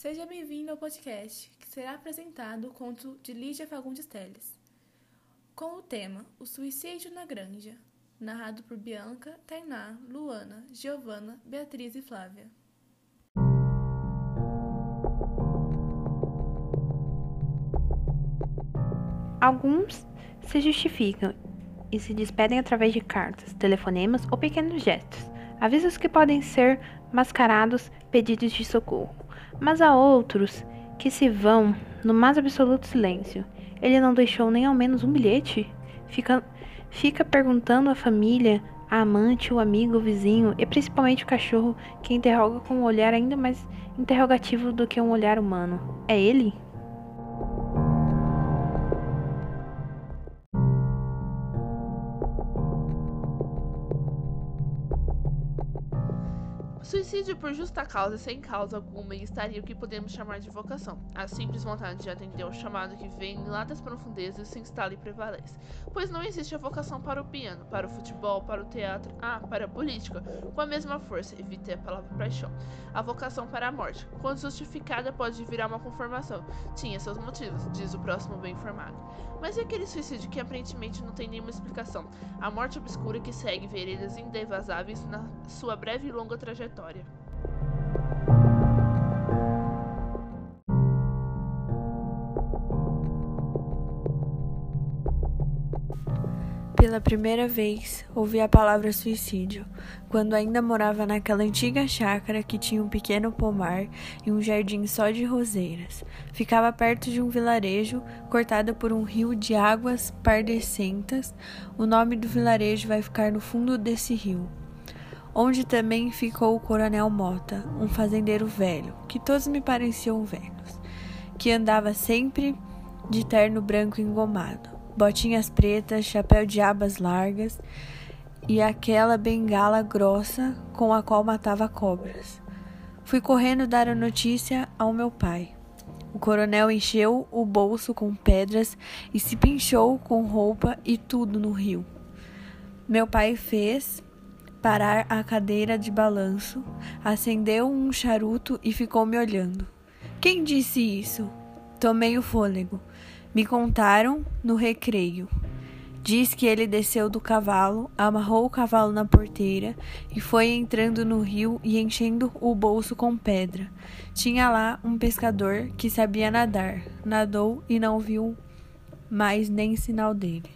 Seja bem-vindo ao podcast, que será apresentado o conto de Lígia Fagundes Teles, com o tema O Suicídio na Granja, narrado por Bianca, Tainá, Luana, Giovana, Beatriz e Flávia. Alguns se justificam e se despedem através de cartas, telefonemas ou pequenos gestos, avisos que podem ser mascarados pedidos de socorro. Mas há outros que se vão no mais absoluto silêncio. Ele não deixou nem ao menos um bilhete? Fica, fica perguntando à família, a amante, o amigo, o vizinho e principalmente o cachorro, que interroga com um olhar ainda mais interrogativo do que um olhar humano. É ele? Por justa causa sem causa alguma e estaria o que podemos chamar de vocação, a simples vontade de atender ao chamado que vem lá das profundezas e se instala e prevalece. Pois não existe a vocação para o piano, para o futebol, para o teatro, ah, para a política, com a mesma força, evitei a palavra paixão. A vocação para a morte, quando justificada, pode virar uma conformação. Tinha seus motivos, diz o próximo bem informado. Mas é aquele suicídio que aparentemente não tem nenhuma explicação? A morte obscura que segue veredas indevasáveis na sua breve e longa trajetória. Pela primeira vez, ouvi a palavra suicídio, quando ainda morava naquela antiga chácara que tinha um pequeno pomar e um jardim só de roseiras. Ficava perto de um vilarejo cortado por um rio de águas pardecentas. O nome do vilarejo vai ficar no fundo desse rio onde também ficou o Coronel Mota, um fazendeiro velho, que todos me pareciam velhos, que andava sempre de terno branco engomado, botinhas pretas, chapéu de abas largas e aquela bengala grossa com a qual matava cobras. Fui correndo dar a notícia ao meu pai. O coronel encheu o bolso com pedras e se pinchou com roupa e tudo no rio. Meu pai fez parar a cadeira de balanço, acendeu um charuto e ficou me olhando. Quem disse isso? Tomei o fôlego. Me contaram no recreio. Diz que ele desceu do cavalo, amarrou o cavalo na porteira e foi entrando no rio e enchendo o bolso com pedra. Tinha lá um pescador que sabia nadar, nadou e não viu mais nem sinal dele.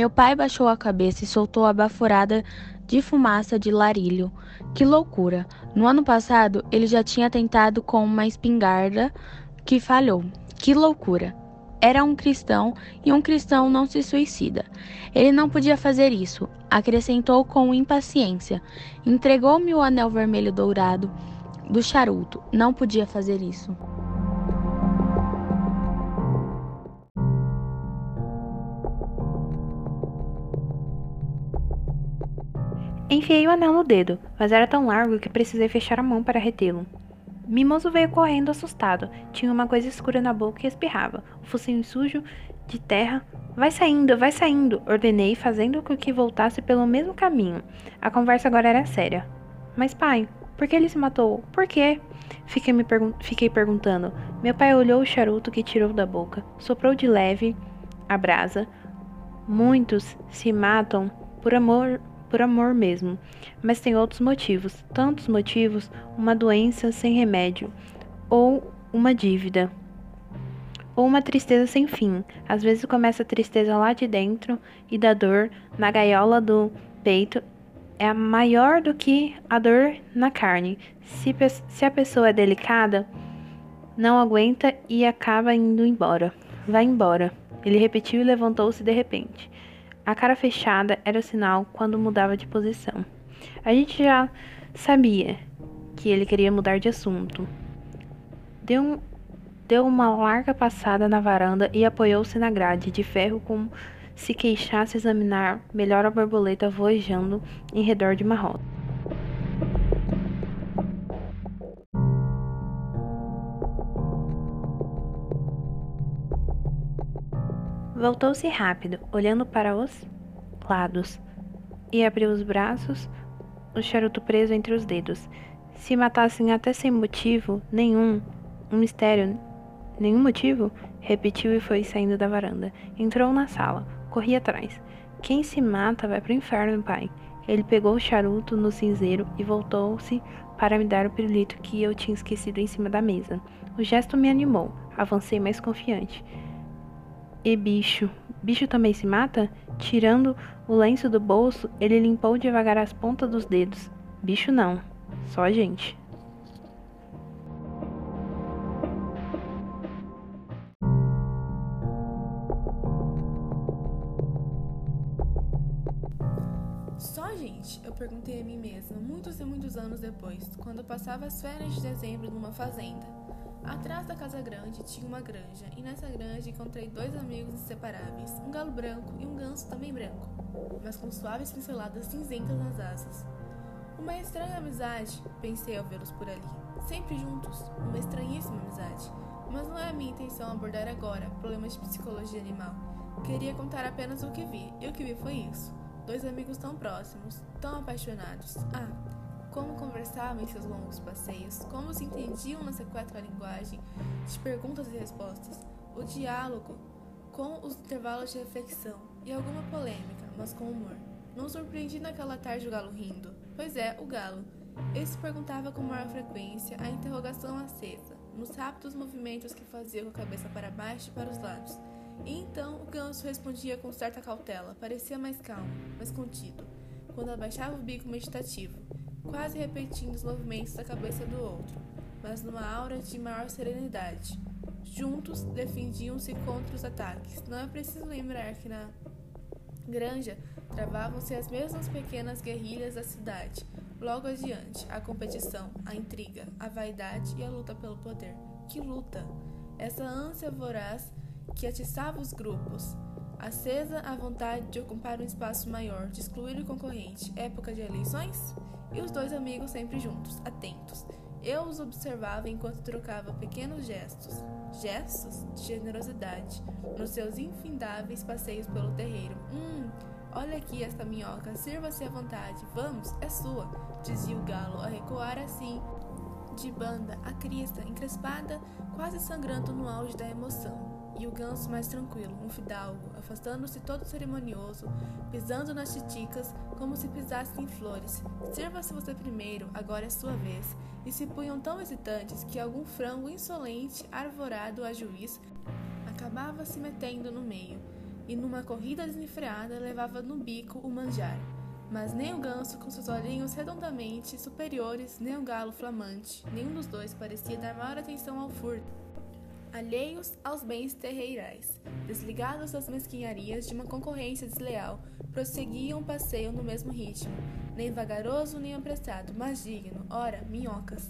Meu pai baixou a cabeça e soltou a baforada de fumaça de larilho. Que loucura! No ano passado, ele já tinha tentado com uma espingarda que falhou. Que loucura! Era um cristão e um cristão não se suicida. Ele não podia fazer isso, acrescentou com impaciência. Entregou-me o anel vermelho dourado do charuto. Não podia fazer isso. Enfiei o anel no dedo, mas era tão largo que precisei fechar a mão para retê-lo. Mimoso veio correndo assustado. Tinha uma coisa escura na boca e espirrava. O focinho sujo de terra. Vai saindo, vai saindo, ordenei, fazendo com que voltasse pelo mesmo caminho. A conversa agora era séria. Mas, pai, por que ele se matou? Por quê? Fiquei, me pergun fiquei perguntando. Meu pai olhou o charuto que tirou da boca, soprou de leve a brasa. Muitos se matam por amor por amor mesmo. Mas tem outros motivos, tantos motivos, uma doença sem remédio, ou uma dívida, ou uma tristeza sem fim. Às vezes começa a tristeza lá de dentro e da dor na gaiola do peito é maior do que a dor na carne. Se, se a pessoa é delicada, não aguenta e acaba indo embora. Vai embora. Ele repetiu e levantou-se de repente. A cara fechada era o sinal quando mudava de posição. A gente já sabia que ele queria mudar de assunto. Deu, um, deu uma larga passada na varanda e apoiou-se na grade de ferro como se queixasse examinar melhor a borboleta voejando em redor de uma roda. Voltou-se rápido, olhando para os lados, e abriu os braços, o charuto preso entre os dedos. Se matassem até sem motivo nenhum, um mistério, nenhum motivo, repetiu e foi saindo da varanda. Entrou na sala, corri atrás. Quem se mata vai pro inferno, pai. Ele pegou o charuto no cinzeiro e voltou-se para me dar o pirulito que eu tinha esquecido em cima da mesa. O gesto me animou. Avancei mais confiante. E bicho? Bicho também se mata? Tirando o lenço do bolso, ele limpou devagar as pontas dos dedos. Bicho não, só a gente. Só gente, eu perguntei a mim mesma, muitos e muitos anos depois, quando passava as férias de dezembro numa fazenda. Atrás da casa grande tinha uma granja, e nessa granja encontrei dois amigos inseparáveis, um galo branco e um ganso também branco, mas com suaves pinceladas cinzentas nas asas. Uma estranha amizade, pensei ao vê-los por ali. Sempre juntos, uma estranhíssima amizade. Mas não é a minha intenção abordar agora problemas de psicologia animal. Queria contar apenas o que vi, e o que vi foi isso. Dois amigos tão próximos, tão apaixonados. Ah, como conversavam em seus longos passeios, como se entendiam na secreta linguagem de perguntas e respostas, o diálogo com os intervalos de reflexão e alguma polêmica, mas com humor. Não surpreendi naquela tarde o galo rindo. Pois é, o galo. Ele se perguntava com maior frequência, a interrogação acesa, nos rápidos movimentos que fazia com a cabeça para baixo e para os lados. E então o ganso respondia com certa cautela, parecia mais calmo, mais contido, quando abaixava o bico meditativo, quase repetindo os movimentos da cabeça do outro, mas numa aura de maior serenidade. Juntos defendiam-se contra os ataques. Não é preciso lembrar que na granja travavam-se as mesmas pequenas guerrilhas da cidade. Logo adiante, a competição, a intriga, a vaidade e a luta pelo poder. Que luta! Essa ânsia voraz que atiçava os grupos, acesa a vontade de ocupar um espaço maior, de excluir o concorrente. Época de eleições? E os dois amigos sempre juntos, atentos. Eu os observava enquanto trocava pequenos gestos, gestos de generosidade, nos seus infindáveis passeios pelo terreiro. Hum, olha aqui esta minhoca, sirva-se à vontade. Vamos, é sua, dizia o galo, a recuar assim, de banda, a crista, encrespada, quase sangrando no auge da emoção e o ganso mais tranquilo, um fidalgo, afastando-se todo cerimonioso, pisando nas titicas como se pisasse em flores. Sirva-se você primeiro, agora é sua vez. E se punham tão hesitantes que algum frango insolente, arvorado a juiz, acabava se metendo no meio, e numa corrida desenfreada levava no bico o manjar. Mas nem o ganso, com seus olhinhos redondamente superiores, nem o galo flamante, nenhum dos dois parecia dar maior atenção ao furto alheios aos bens terreirais, desligados das mesquinharias de uma concorrência desleal, prosseguiam o passeio no mesmo ritmo, nem vagaroso nem apressado, mas digno, ora, minhocas.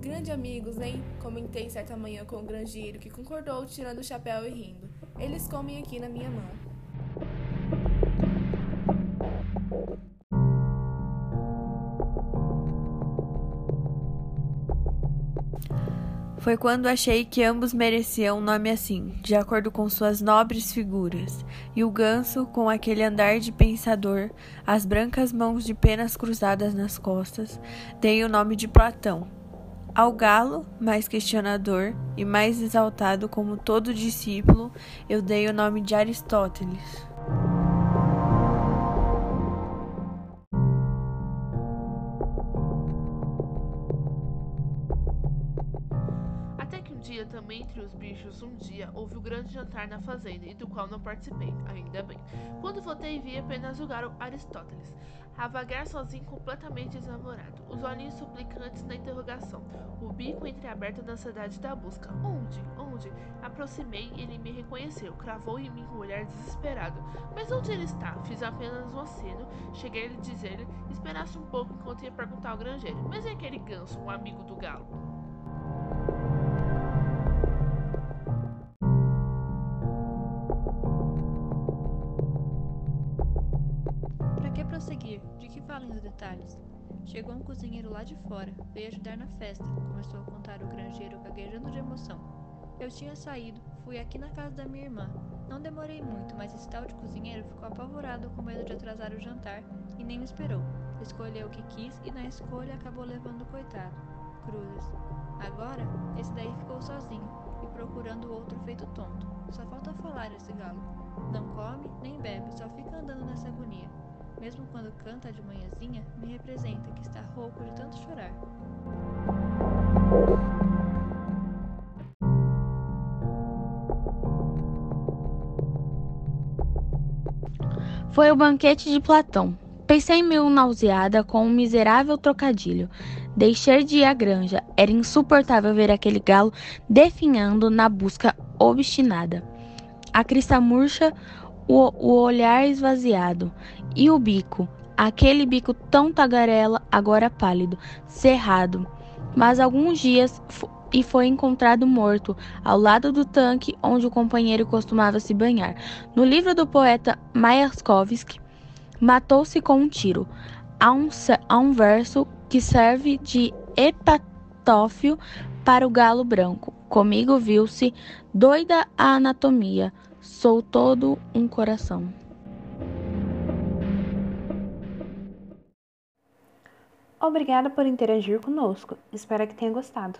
Grande amigos, hein? Comentei certa manhã com o granjeiro, que concordou, tirando o chapéu e rindo. Eles comem aqui na minha mão. Foi quando achei que ambos mereciam um nome assim, de acordo com suas nobres figuras, e o ganso, com aquele andar de pensador, as brancas mãos de penas cruzadas nas costas, dei o nome de Platão. Ao galo, mais questionador e mais exaltado como todo discípulo, eu dei o nome de Aristóteles. Grande jantar na fazenda, e do qual não participei, ainda bem. Quando voltei, vi apenas o garo Aristóteles, a vagar sozinho completamente desnamorado, os olhinhos suplicantes na interrogação, o bico entreaberto na ansiedade da busca. Onde? Onde? Aproximei e ele me reconheceu, cravou em mim um olhar desesperado. Mas onde ele está? Fiz apenas um aceno, cheguei a lhe dizer-lhe, esperasse um pouco enquanto ia perguntar ao granjeiro. Mas é aquele ganso, um amigo do galo? Falem os detalhes? Chegou um cozinheiro lá de fora, veio ajudar na festa, começou a contar o granjeiro gaguejando de emoção. Eu tinha saído, fui aqui na casa da minha irmã. Não demorei muito, mas esse tal de cozinheiro ficou apavorado com medo de atrasar o jantar e nem me esperou. Escolheu o que quis e na escolha acabou levando o coitado. Cruzes. Agora, esse daí ficou sozinho e procurando outro feito tonto. Só falta falar esse galo. Não come nem bebe, só fica andando nessa agonia. Mesmo quando canta de manhãzinha, me representa que está rouco de tanto chorar. Foi o banquete de Platão. Pensei meio nauseada com um miserável trocadilho. Deixei de ir à granja. Era insuportável ver aquele galo definhando na busca obstinada. A crista murcha, o, o olhar esvaziado e o bico, aquele bico tão tagarela, agora pálido, cerrado. Mas alguns dias e foi encontrado morto ao lado do tanque onde o companheiro costumava se banhar. No livro do poeta Mayakovsky, matou-se com um tiro. Há um, há um verso que serve de epatófio para o galo branco. Comigo viu-se doida a anatomia, sou todo um coração. Obrigada por interagir conosco. Espero que tenha gostado.